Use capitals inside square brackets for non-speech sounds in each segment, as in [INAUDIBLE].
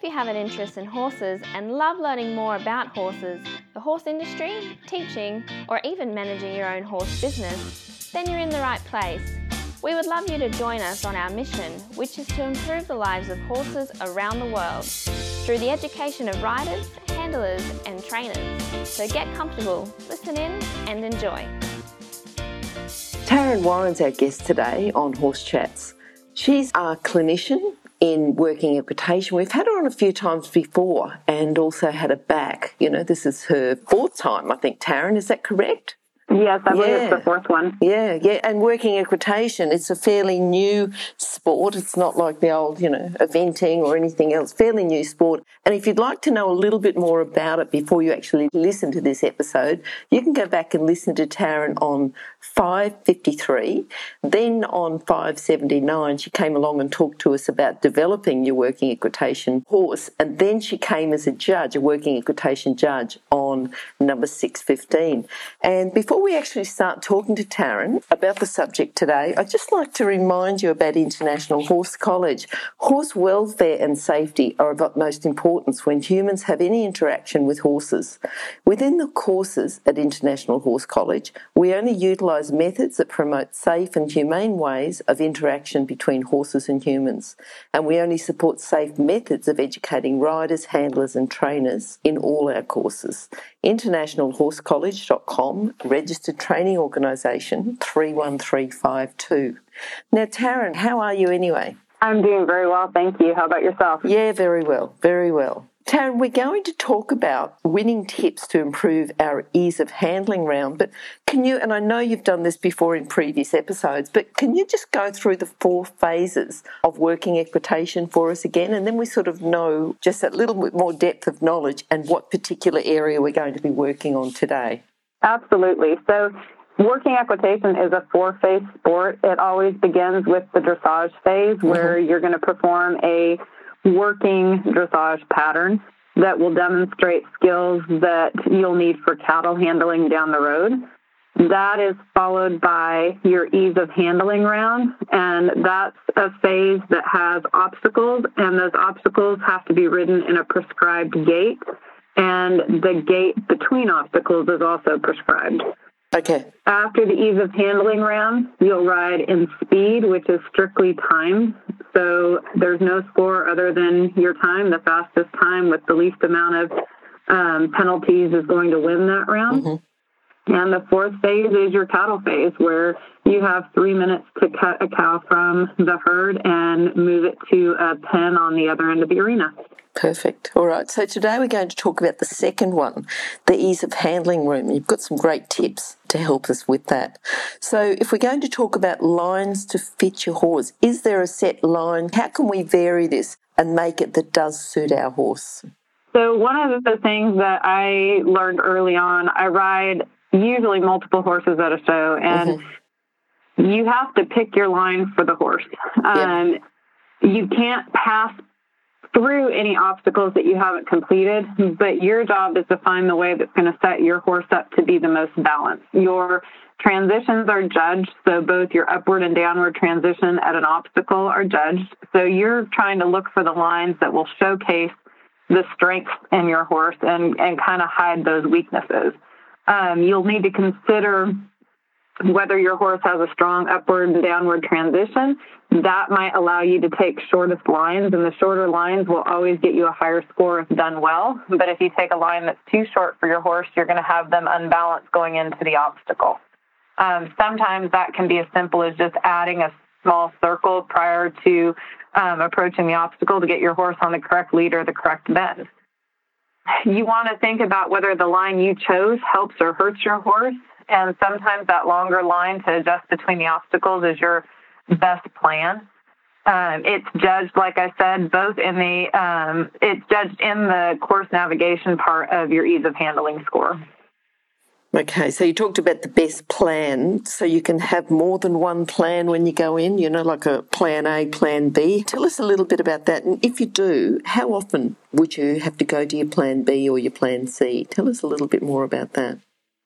If you have an interest in horses and love learning more about horses, the horse industry, teaching, or even managing your own horse business, then you're in the right place. We would love you to join us on our mission, which is to improve the lives of horses around the world through the education of riders, handlers, and trainers. So get comfortable, listen in, and enjoy. Tarrin Warren's our guest today on Horse Chats. She's a clinician in working equitation. We've had her on a few times before and also had her back. You know, this is her fourth time, I think, Tarrin. Is that correct? Yes, I believe yeah. it's the fourth one. Yeah, yeah. And working equitation, it's a fairly new sport. It's not like the old, you know, eventing or anything else. Fairly new sport. And if you'd like to know a little bit more about it before you actually listen to this episode, you can go back and listen to Tarrin on 553. Then on 579, she came along and talked to us about developing your working equitation horse. And then she came as a judge, a working equitation judge on number 615. And before before we actually start talking to Tarrin about the subject today, I'd just like to remind you about International Horse College. Horse welfare and safety are of utmost importance when humans have any interaction with horses. Within the courses at International Horse College, we only utilise methods that promote safe and humane ways of interaction between horses and humans, and we only support safe methods of educating riders, handlers, and trainers in all our courses. InternationalHorseCollege.com, registered training organisation 31352. Now, Tarrin, how are you anyway? I'm doing very well, thank you. How about yourself? Yeah, very well, very well. Tarrin, we're going to talk about winning tips to improve our ease of handling round, but can you, and I know you've done this before in previous episodes, but can you just go through the four phases of working equitation for us again? And then we sort of know just a little bit more depth of knowledge and what particular area we're going to be working on today. Absolutely. So, working equitation is a four phase sport. It always begins with the dressage phase where mm-hmm. you're going to perform a working dressage pattern that will demonstrate skills that you'll need for cattle handling down the road. That is followed by your ease of handling round, and that's a phase that has obstacles, and those obstacles have to be ridden in a prescribed gait, and the gait between obstacles is also prescribed. Okay. After the ease of handling round, you'll ride in speed, which is strictly timed. So there's no score other than your time. The fastest time with the least amount of um, penalties is going to win that round. Mm-hmm. And the fourth phase is your cattle phase, where you have three minutes to cut a cow from the herd and move it to a pen on the other end of the arena. Perfect. All right. So today we're going to talk about the second one, the ease of handling room. You've got some great tips to help us with that. So if we're going to talk about lines to fit your horse, is there a set line? How can we vary this and make it that does suit our horse? So one of the things that I learned early on, I ride usually multiple horses at a show and mm-hmm. you have to pick your line for the horse. Um, You can't pass through any obstacles that you haven't completed, but your job is to find the way that's going to set your horse up to be the most balanced. Your transitions are judged, so both your upward and downward transition at an obstacle are judged. So you're trying to look for the lines that will showcase the strengths in your horse and, and kind of hide those weaknesses. Um, you'll need to consider whether your horse has a strong upward and downward transition, that might allow you to take shortest lines, and the shorter lines will always get you a higher score if done well. But if you take a line that's too short for your horse, you're going to have them unbalanced going into the obstacle. Um, sometimes that can be as simple as just adding a small circle prior to um, approaching the obstacle to get your horse on the correct lead or the correct bend. You want to think about whether the line you chose helps or hurts your horse and sometimes that longer line to adjust between the obstacles is your best plan. Um, it's judged, like I said, both in the um, it's judged in the course navigation part of your ease of handling score. Okay, so you talked about the best plan, so you can have more than one plan when you go in, you know, like a plan A, plan B. Tell us a little bit about that. And if you do, how often would you have to go to your plan B or your plan C? Tell us a little bit more about that.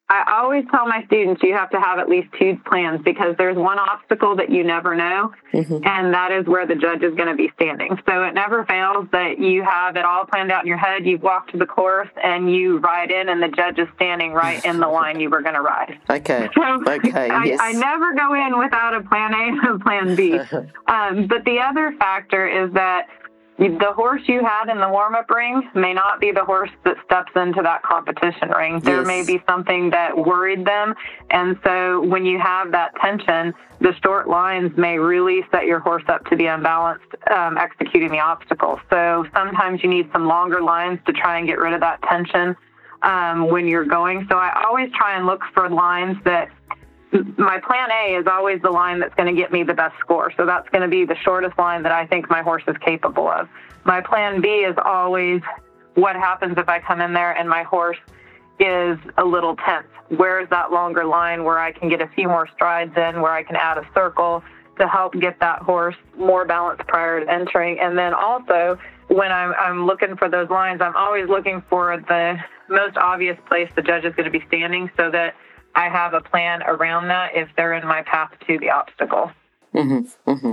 I always tell my students you have to have at least two plans because there's one obstacle that you never know, mm-hmm. and that is where the judge is going to be standing. So it never fails that you have it all planned out in your head. You've walked to the course and you ride in, and the judge is standing right in the line you were going to ride. Okay. [LAUGHS] So okay. I, yes. I never go in without a plan A and a plan B. [LAUGHS] um, but the other factor is that the horse you had in the warm up ring may not be the horse that steps into that competition ring. There yes. may be something that worried them. And so when you have that tension, the short lines may really set your horse up to be unbalanced um, executing the obstacle. So sometimes you need some longer lines to try and get rid of that tension um, when you're going. So I always try and look for lines that my plan A is always the line that's going to get me the best score. So that's going to be the shortest line that I think my horse is capable of. My plan B is always what happens if I come in there and my horse is a little tense. Where is that longer line where I can get a few more strides in, where I can add a circle to help get that horse more balanced prior to entering? And then also, when I'm, I'm looking for those lines, I'm always looking for the most obvious place the judge is going to be standing so that I have a plan around that if they're in my path to the obstacle. Mm-hmm, mm-hmm.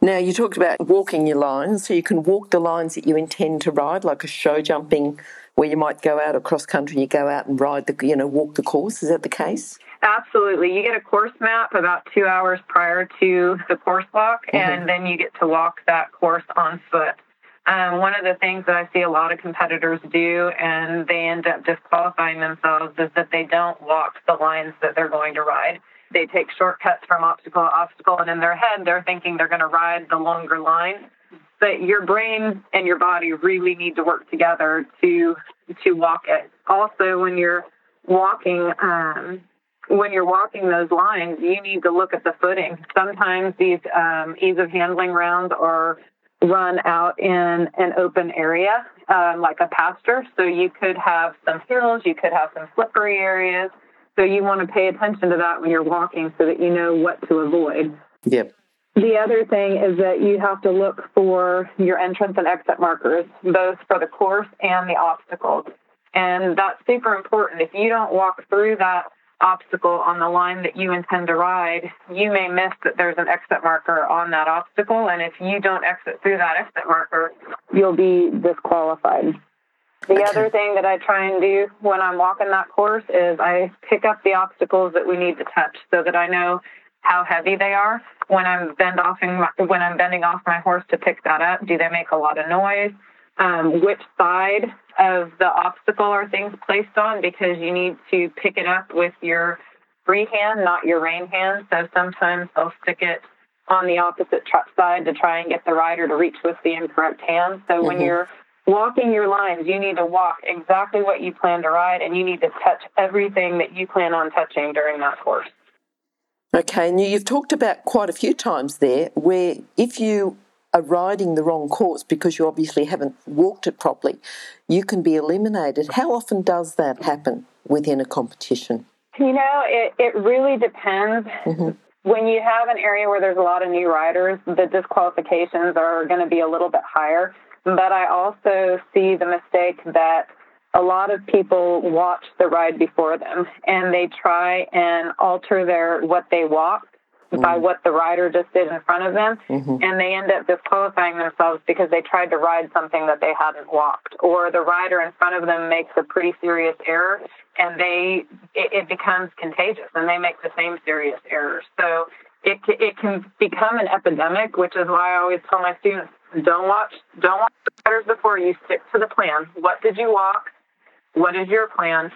Now, you talked about walking your lines, so you can walk the lines that you intend to ride, like a show jumping, where you might go out across country, you go out and ride the, you know, walk the course. Is that the case? Absolutely. You get a course map about two hours prior to the course walk, mm-hmm. and then you get to walk that course on foot. Um, one of the things that I see a lot of competitors do, and they end up disqualifying themselves, is that they don't walk the lines that they're going to ride. They take shortcuts from obstacle to obstacle, and in their head, they're thinking they're going to ride the longer line. But your brain and your body really need to work together to to walk it. Also, when you're walking, um, when you're walking those lines, you need to look at the footing. Sometimes these um, ease of handling rounds are run out in an open area, um, like a pasture. So you could have some hills, you could have some slippery areas. So you want to pay attention to that when you're walking so that you know what to avoid. Yep. The other thing is that you have to look for your entrance and exit markers, both for the course and the obstacles. And that's super important. If you don't walk through that obstacle on the line that you intend to ride, you may miss that there's an exit marker on that obstacle. And if you don't exit through that exit marker, you'll be disqualified. The okay. other thing that I try and do when I'm walking that course is I pick up the obstacles that we need to touch so that I know how heavy they are. When I'm bend offing my, when I'm bending off my horse to pick that up, do they make a lot of noise? Um, which side of the obstacle are things placed on because you need to pick it up with your free hand, not your rein hand. So sometimes they'll stick it on the opposite truck side to try and get the rider to reach with the incorrect hand. So mm-hmm. when you're walking your lines, you need to walk exactly what you plan to ride and you need to touch everything that you plan on touching during that course. Okay, and you've talked about quite a few times there where if you are riding the wrong course because you obviously haven't walked it properly, you can be eliminated. How often does that happen within a competition? You know, it, it really depends. Mm-hmm. When you have an area where there's a lot of new riders, the disqualifications are going to be a little bit higher. But I also see the mistake that a lot of people watch the ride before them and they try and alter their what they walk mm-hmm. by what the rider just did in front of them, mm-hmm. and they end up disqualifying themselves because they tried to ride something that they hadn't walked, or the rider in front of them makes a pretty serious error, and they it, it becomes contagious, and they make the same serious errors. So it it can become an epidemic, which is why I always tell my students don't watch don't watch the riders before you stick to the plan. What did you walk? What is your plan?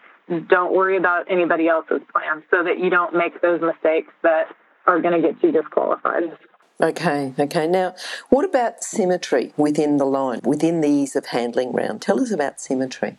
Don't worry about anybody else's plan so that you don't make those mistakes that are going to get you disqualified. Okay, okay. Now, what about symmetry within the line, within the ease of handling round? Tell us about symmetry.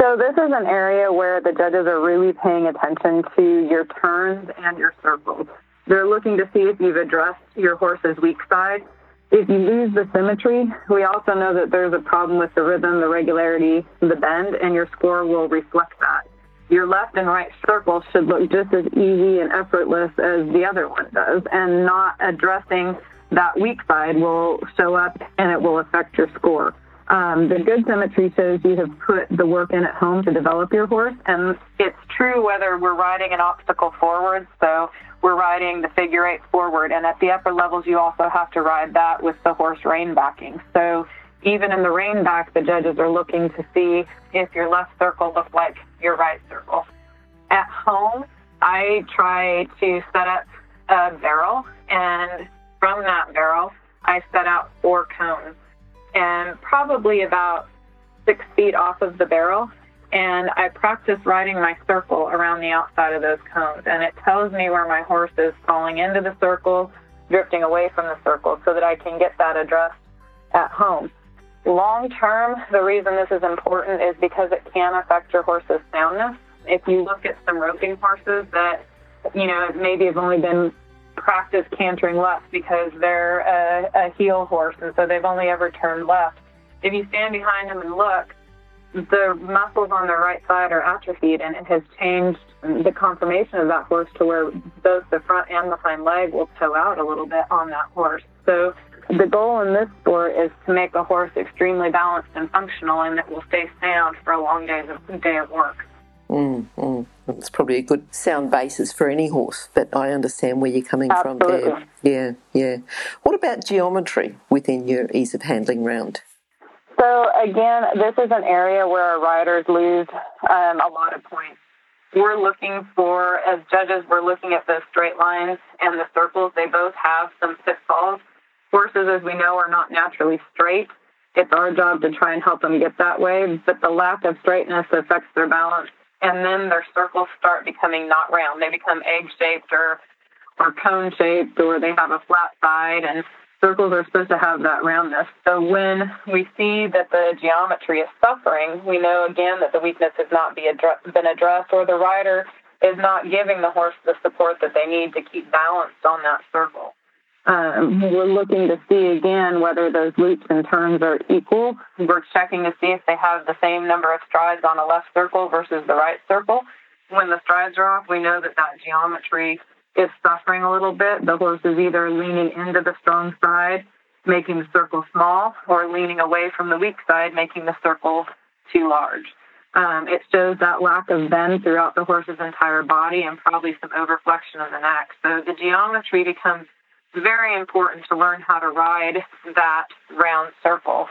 So, this is an area where the judges are really paying attention to your turns and your circles. They're looking to see if you've addressed your horse's weak side. If you lose the symmetry, we also know that there's a problem with the rhythm, the regularity, the bend, and your score will reflect that your left and right circle should look just as easy and effortless as the other one does, and not addressing that weak side will show up and it will affect your score. Um, the good symmetry shows you have put the work in at home to develop your horse, and it's true whether we're riding an obstacle forward, so we're riding the figure eight forward, and at the upper levels, you also have to ride that with the horse rein backing. So even in the rein back, the judges are looking to see if your left circle looks like your right circle. At home, I try to set up a barrel, and from that barrel, I set out four cones and probably about six feet off of the barrel. And I practice riding my circle around the outside of those cones. And it tells me where my horse is falling into the circle, drifting away from the circle, so that I can get that addressed at home. Long term, the reason this is important is because it can affect your horse's soundness. If you look at some roping horses that, you know, maybe have only been practiced cantering left because they're a, a heel horse and so they've only ever turned left. If you stand behind them and look, the muscles on their right side are atrophied and it has changed the conformation of that horse to where both the front and the hind leg will toe out a little bit on that horse. So the goal in this sport is to make a horse extremely balanced and functional and that will stay sound for a long day of, day of work. Mm, mm. It's probably a good sound basis for any horse, but I understand where you're coming Absolutely. from there. Yeah, yeah. What about geometry within your ease of handling round? So again, this is an area where our riders lose um, a lot of points. We're looking for, as judges, we're looking at the straight lines and the circles. They both have some pitfalls. Horses, as we know, are not naturally straight. It's our job to try and help them get that way, but the lack of straightness affects their balance and then their circles start becoming not round. They become egg shaped or or cone shaped, or they have a flat side. And circles are supposed to have that roundness. So when we see that the geometry is suffering, we know again that the weakness has not be addre- been addressed, or the rider is not giving the horse the support that they need to keep balanced on that circle. Um, we're looking to see again whether those loops and turns are equal. We're checking to see if they have the same number of strides on a left circle versus the right circle. When the strides are off, we know that that geometry is suffering a little bit. The horse is either leaning into the strong side, making the circle small, or leaning away from the weak side, making the circle too large. Um, it shows that lack of bend throughout the horse's entire body and probably some overflexion of the neck. So the geometry becomes very important to learn how to ride that round circle.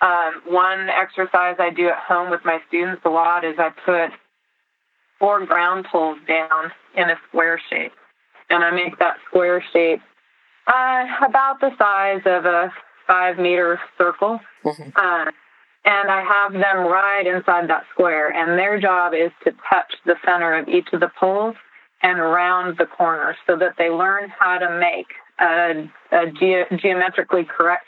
Um, one exercise I do at home with my students a lot is I put four ground poles down in a square shape. And I make that square shape uh, about the size of a five meter circle. Mm-hmm. Uh, and I have them ride inside that square. And their job is to touch the center of each of the poles and round the corners so that they learn how to make a, a ge- geometrically correct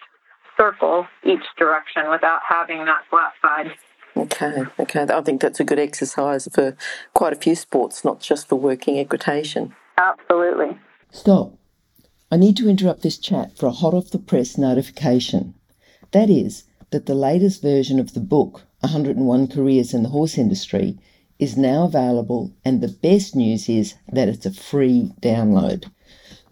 circle each direction without having that flat side. Okay, okay. I think that's a good exercise for quite a few sports, not just for working equitation. Absolutely. Stop. I need to interrupt this chat for a hot off the press notification. That is, that the latest version of the book, 101 Careers in the Horse Industry, is now available, and the best news is that it's a free download.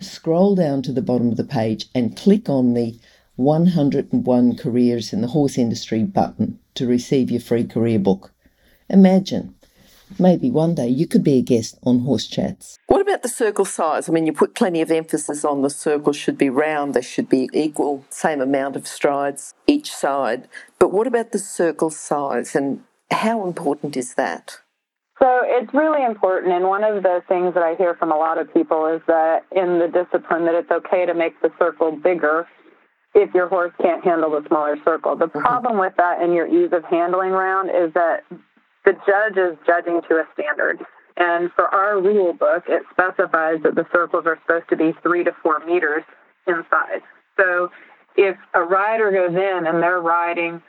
scroll down to the bottom of the page and click on the 101 Careers in the Horse Industry button to receive your free career book. Imagine, maybe one day you could be a guest on Horse Chats. What about the circle size? I mean, you put plenty of emphasis on the circle should be round, they should be equal, same amount of strides each side. But what about the circle size and how important is that? So it's really important, and one of the things that I hear from a lot of people is that in the discipline that it's okay to make the circle bigger if your horse can't handle the smaller circle. The mm-hmm. problem with that in your ease of handling round is that the judge is judging to a standard. And for our rule book, it specifies that the circles are supposed to be three to four meters in size. So if a rider goes in and they're riding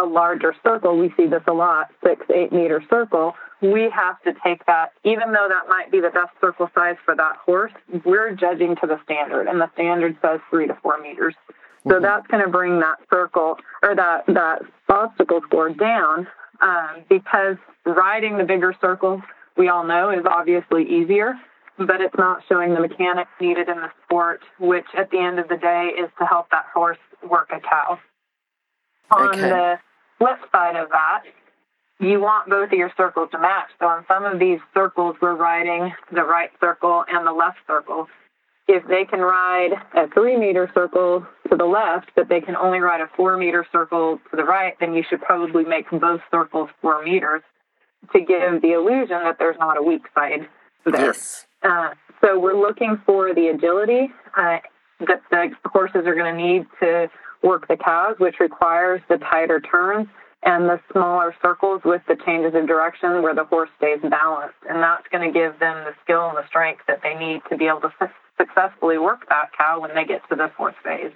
a larger circle, we see this a lot, six, eight meter circle, we have to take that, even though that might be the best circle size for that horse, we're judging to the standard, and the standard says three to four meters. So mm-hmm. that's going to bring that circle or that, that obstacle score down um, because riding the bigger circles, we all know, is obviously easier, but it's not showing the mechanics needed in the sport, which at the end of the day is to help that horse work a cow. On okay. the flip side of that, you want both of your circles to match. So on some of these circles, we're riding the right circle and the left circle. If they can ride a three meter circle to the left, but they can only ride a four meter circle to the right, then you should probably make both circles four meters to give the illusion that there's not a weak side there. Yes. Uh, so we're looking for the agility uh, that the horses are going to need to work the cows, which requires the tighter turns and the smaller circles with the changes of direction where the horse stays balanced. And that's going to give them the skill and the strength that they need to be able to su- successfully work that cow when they get to the fourth phase.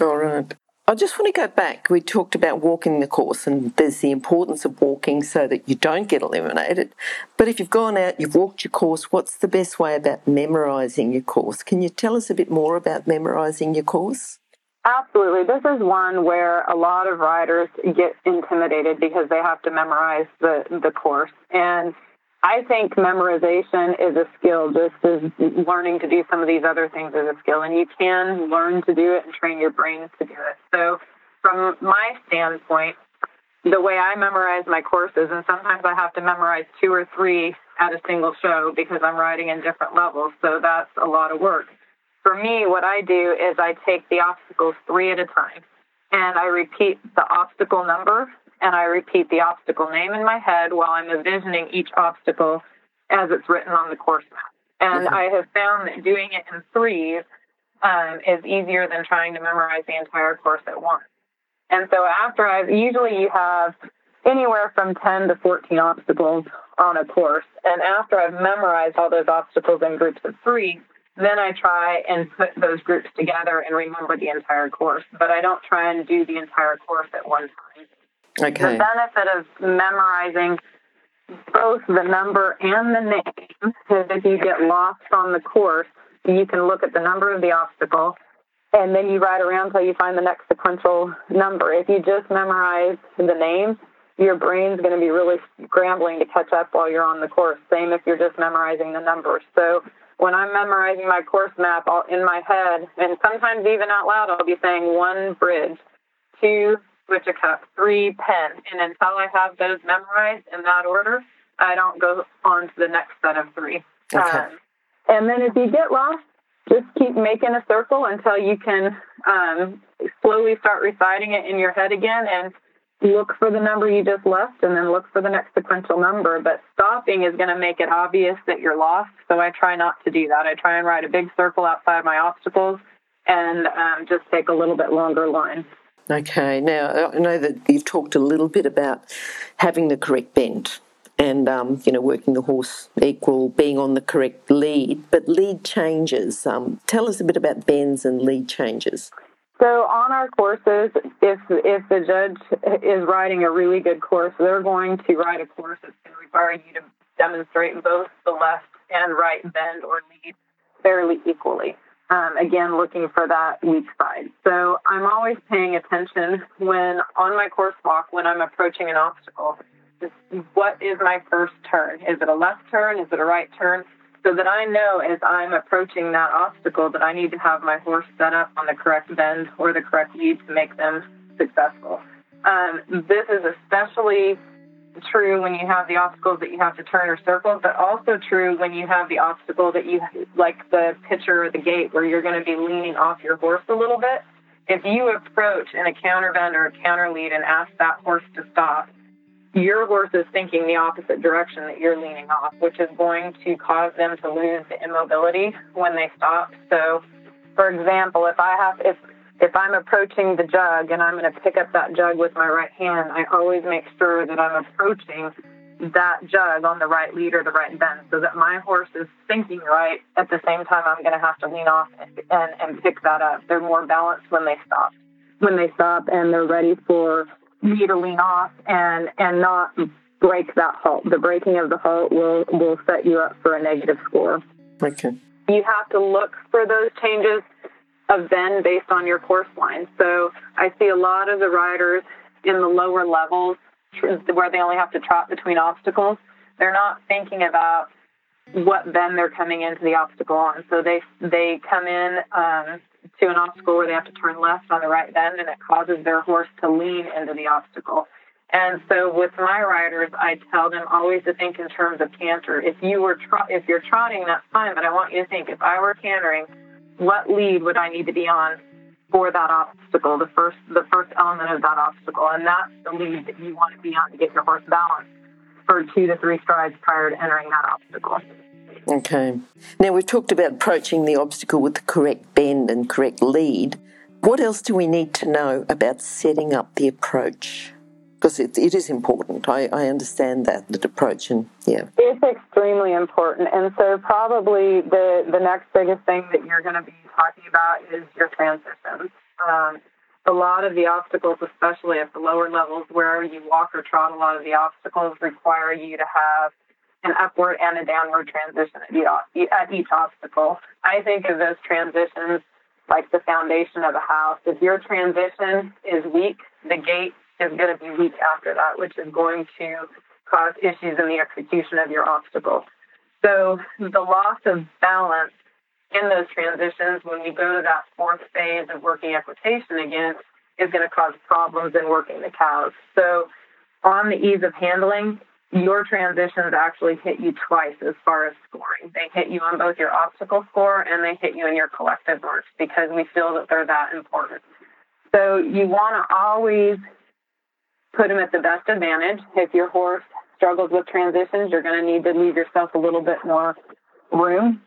All right. I just want to go back. We talked about walking the course, and there's the importance of walking so that you don't get eliminated. But if you've gone out, you've walked your course, what's the best way about memorising your course? Can you tell us a bit more about memorising your course? Absolutely. This is one where a lot of riders get intimidated because they have to memorize the, the course. And I think memorization is a skill just as learning to do some of these other things is a skill. And you can learn to do it and train your brain to do it. So, from my standpoint, the way I memorize my courses, and sometimes I have to memorize two or three at a single show because I'm riding in different levels. So, that's a lot of work for me, what I do is I take the obstacles three at a time and I repeat the obstacle number and I repeat the obstacle name in my head while I'm envisioning each obstacle as it's written on the course map. And mm-hmm. I have found that doing it in threes um, is easier than trying to memorize the entire course at once. And so after I've usually you have anywhere from 10 to 14 obstacles on a course. And after I've memorized all those obstacles in groups of three, then I try and put those groups together and remember the entire course, but I don't try and do the entire course at one time. Okay. The benefit of memorizing both the number and the name is if you get lost on the course, you can look at the number of the obstacle and then you ride around until you find the next sequential number. If you just memorize the name, your brain's going to be really scrambling to catch up while you're on the course. Same if you're just memorizing the numbers. So when I'm memorizing my course map I'll, in my head, and sometimes even out loud, I'll be saying one bridge, two switch a cup, three pen, and until I have those memorized in that order, I don't go on to the next set of three. Okay. Um, and then if you get lost, just keep making a circle until you can um, slowly start reciting it in your head again and look for the number you just left and then look for the next sequential number. But stopping is going to make it obvious that you're lost. So I try not to do that. I try and ride a big circle outside my obstacles and um, just take a little bit longer line. Okay. Now, I know that you've talked a little bit about having the correct bend and, um, you know, working the horse equal, being on the correct lead, but lead changes. Um, tell us a bit about bends and lead changes. So on our courses, if if the judge is writing a really good course, they're going to write a course that's going to require you to demonstrate both the left and right bend or lead fairly equally. Um, again, looking for that weak side. So I'm always paying attention when on my course walk when I'm approaching an obstacle. What is my first turn? Is it a left turn? Is it a right turn? So that I know as I'm approaching that obstacle that I need to have my horse set up on the correct bend or the correct lead to make them successful. Um, this is especially true when you have the obstacles that you have to turn or circle, but also true when you have the obstacle that you like the pitcher or the gate where you're going to be leaning off your horse a little bit. If you approach in a counter bend or a counter lead and ask that horse to stop, your horse is thinking the opposite direction that you're leaning off, which is going to cause them to lose immobility when they stop. So, for example, if I have if if I'm approaching the jug and I'm going to pick up that jug with my right hand, I always make sure that I'm approaching that jug on the right lead or the right bend so that my horse is thinking right at the same time I'm going to have to lean off and, and, and pick that up. They're more balanced when they stop. When they stop and they're ready for need to lean off and and not break that halt. The breaking of the halt will will set you up for a negative score. Okay. You have to look for those changes of bend based on your course line. So I see a lot of the riders in the lower levels where they only have to trot between obstacles. They're not thinking about what bend they're coming into the obstacle on. So they they come in um, to an obstacle where they have to turn left on the right bend, and it causes their horse to lean into the obstacle. And so with my riders, I tell them always to think in terms of canter. If you were if you're trotting, that's fine, but I want you to think if I were cantering, what lead would I need to be on for that obstacle, the first the first element of that obstacle, and that's the lead that you want to be on to get your horse balanced for two to three strides prior to entering that obstacle. Okay. Now we've talked about approaching the obstacle with the correct bend and correct lead. What else do we need to know about setting up the approach? Because it, it is important. I, I understand that, the approach, and yeah. It's extremely important. And so, probably the, the next biggest thing that you're going to be talking about is your transitions. Um, a lot of the obstacles, especially at the lower levels where you walk or trot, a lot of the obstacles require you to have an upward and a downward transition at each obstacle. I think of those transitions like the foundation of a house. If your transition is weak, the gait is going to be weak after that, which is going to cause issues in the execution of your obstacle. So the loss of balance in those transitions when we go to that fourth phase of working equitation again is going to cause problems in working the cows. So on the ease of handling, your transitions actually hit you twice as far as scoring. They hit you on both your obstacle score and they hit you in your collective marks because we feel that they're that important. So you want to always put them at the best advantage. If your horse struggles with transitions, you're going to need to leave yourself a little bit more room.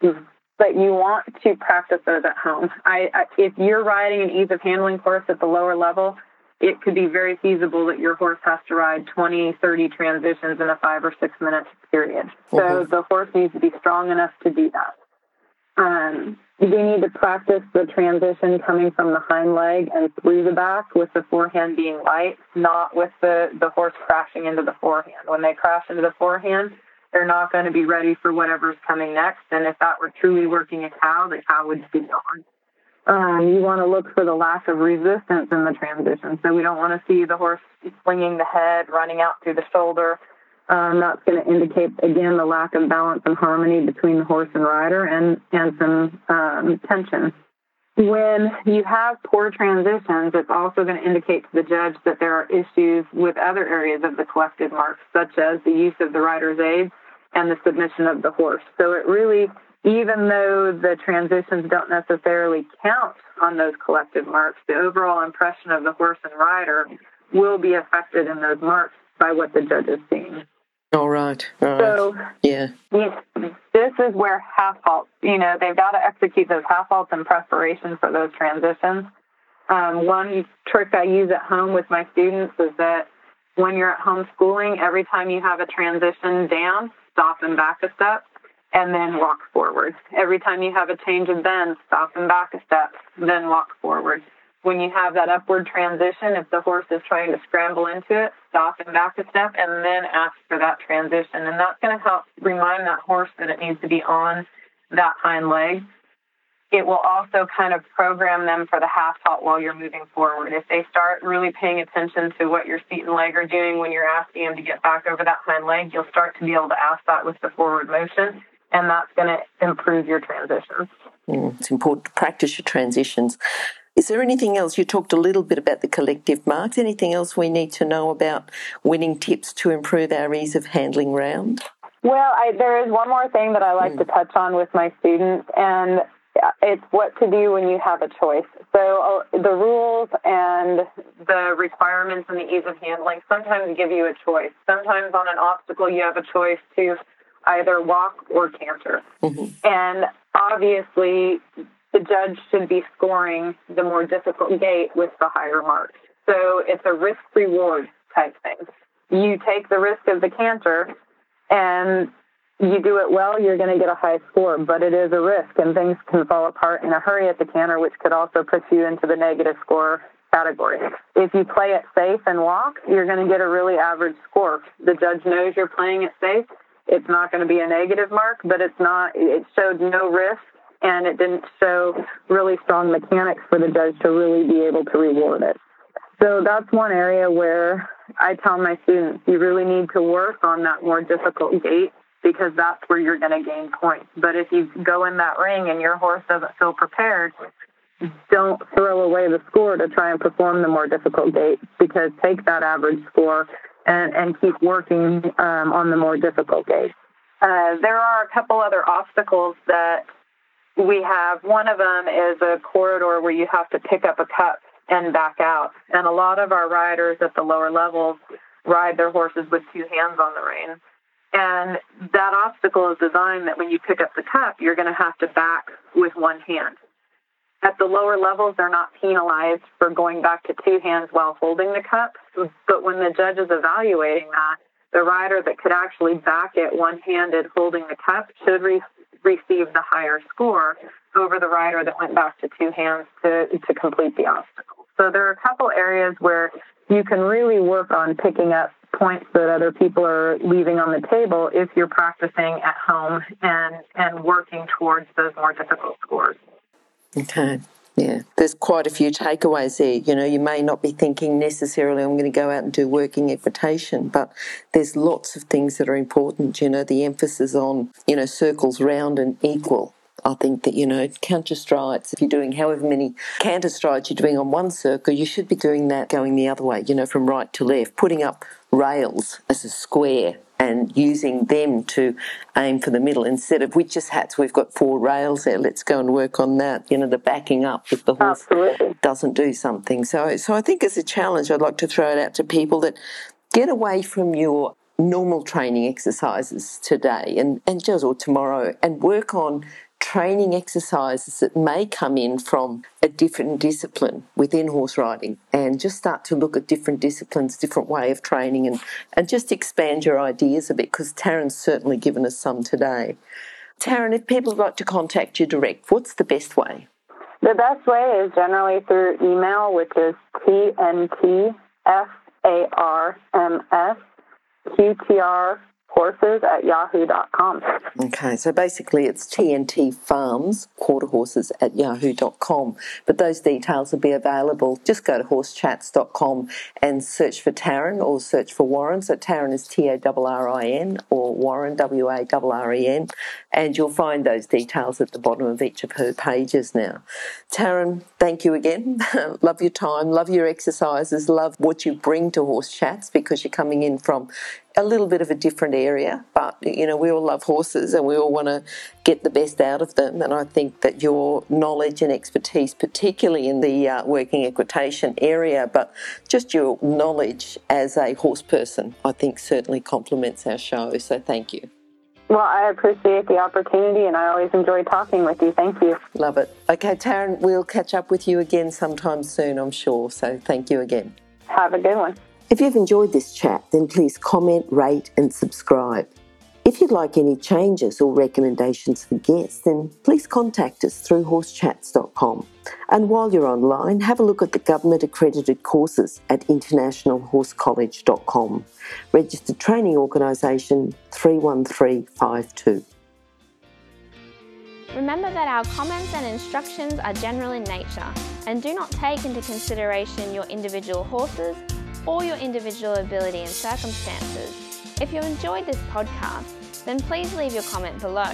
But you want to practice those at home. I, I, if you're riding an ease of handling course at the lower level, it could be very feasible that your horse has to ride 20, 30 transitions in a five or six minute period. So mm-hmm. the horse needs to be strong enough to do that. Um, we need to practice the transition coming from the hind leg and through the back with the forehand being light, not with the, the horse crashing into the forehand. When they crash into the forehand, they're not going to be ready for whatever's coming next. And if that were truly working a cow, the cow would be gone. Um, you want to look for the lack of resistance in the transition. So we don't want to see the horse swinging the head, running out through the shoulder. Um, that's going to indicate, again, the lack of balance and harmony between the horse and rider and, and some um, tension. When you have poor transitions, it's also going to indicate to the judge that there are issues with other areas of the collective marks, such as the use of the rider's aids and the submission of the horse. So it really even though the transitions don't necessarily count on those collective marks, the overall impression of the horse and rider will be affected in those marks by what the judge is seeing. All right. All right. So, yeah. This is where half halts, you know, they've got to execute those half halts in preparation for those transitions. Um, one trick I use at home with my students is that when you're at home schooling, every time you have a transition down, stop and back a step and then walk forward. Every time you have a change of bend, stop and back a step, then walk forward. When you have that upward transition, if the horse is trying to scramble into it, stop and back a step, and then ask for that transition. And that's going to help remind that horse that it needs to be on that hind leg. It will also kind of program them for the half halt while you're moving forward. If they start really paying attention to what your seat and leg are doing when you're asking them to get back over that hind leg, you'll start to be able to ask that with the forward motion and that's going to improve your transitions. Mm, it's important to practice your transitions. Is there anything else? You talked a little bit about the collective marks. Anything else we need to know about winning tips to improve our ease of handling round? Well, I, there is one more thing that I like mm. to touch on with my students, and it's what to do when you have a choice. So uh, the rules and the requirements and the ease of handling sometimes give you a choice. Sometimes on an obstacle, you have a choice to either walk or canter. Mm-hmm. And obviously, the judge should be scoring the more difficult gait with the higher marks. So it's a risk reward type thing. You take the risk of the canter and you do it well, you're going to get a high score, but it is a risk and things can fall apart in a hurry at the canter, which could also put you into the negative score category. If you play it safe and walk, you're going to get a really average score. The judge knows you're playing it safe. It's not going to be a negative mark, but it's not, it showed no risk and it didn't show really strong mechanics for the judge to really be able to reward it. So that's one area where I tell my students you really need to work on that more difficult gait because that's where you're going to gain points. But if you go in that ring and your horse doesn't feel prepared, don't throw away the score to try and perform the more difficult gait because take that average score and, and keep working um, on the more difficult gait. Uh, there are a couple other obstacles that we have. One of them is a corridor where you have to pick up a cup and back out. And a lot of our riders at the lower levels ride their horses with two hands on the rein. And that obstacle is designed that when you pick up the cup, you're going to have to back with one hand. At the lower levels, they're not penalized for going back to two hands while holding the cup. But when the judge is evaluating that, the rider that could actually back it one handed holding the cup should re- receive the higher score over the rider that went back to two hands to, to complete the obstacle. So there are a couple areas where you can really work on picking up points that other people are leaving on the table if you're practicing at home and, and working towards those more difficult scores. Okay. Yeah, there's quite a few takeaways there. You know, you may not be thinking necessarily, I'm going to go out and do working equitation, but there's lots of things that are important. You know, the emphasis on, you know, circles round and equal. I think that, you know, counter strides, if you're doing however many counter strides you're doing on one circle, you should be doing that going the other way, you know, from right to left, putting up rails as a square and using them to aim for the middle instead of witches hats. We've got four rails there. Let's go and work on that. You know, the backing up if the horse Absolutely. doesn't do something. So, so I think it's a challenge, I'd like to throw it out to people that get away from your normal training exercises today and, and just or tomorrow and work on training exercises that may come in from a different discipline within horse riding and just start to look at different disciplines, different way of training and, and just expand your ideas a bit because Tarrin's certainly given us some today. Tarrin, if people would like to contact you direct, what's the best way? The best way is generally through email, which is TNTFARMS horses at yahoo.com. Okay, so basically it's TNT Farms quarter horses at yahoo.com. But those details will be available. Just go to horsechats.com and search for Tarrin or search for Warren. So Tarrin is T A R R I N or Warren W A R R E N. And you'll find those details at the bottom of each of her pages now. Tarrin, thank you again. [LAUGHS] love your time, love your exercises, love what you bring to Horse Chats because you're coming in from a little bit of a different area, but you know, we all love horses and we all want to get the best out of them. And I think that your knowledge and expertise, particularly in the uh, working equitation area, but just your knowledge as a horse person, I think certainly complements our show. So thank you. Well, I appreciate the opportunity and I always enjoy talking with you. Thank you. Love it. Okay, Tarrin, we'll catch up with you again sometime soon, I'm sure. So thank you again. Have a good one. If you've enjoyed this chat, then please comment, rate, and subscribe. If you'd like any changes or recommendations for guests, then please contact us through horsechats.com. And while you're online, have a look at the government accredited courses at internationalhorsecollege.com. Registered Training Organisation 31352. Remember that our comments and instructions are general in nature and do not take into consideration your individual horses or your individual ability and circumstances. If you enjoyed this podcast, then please leave your comment below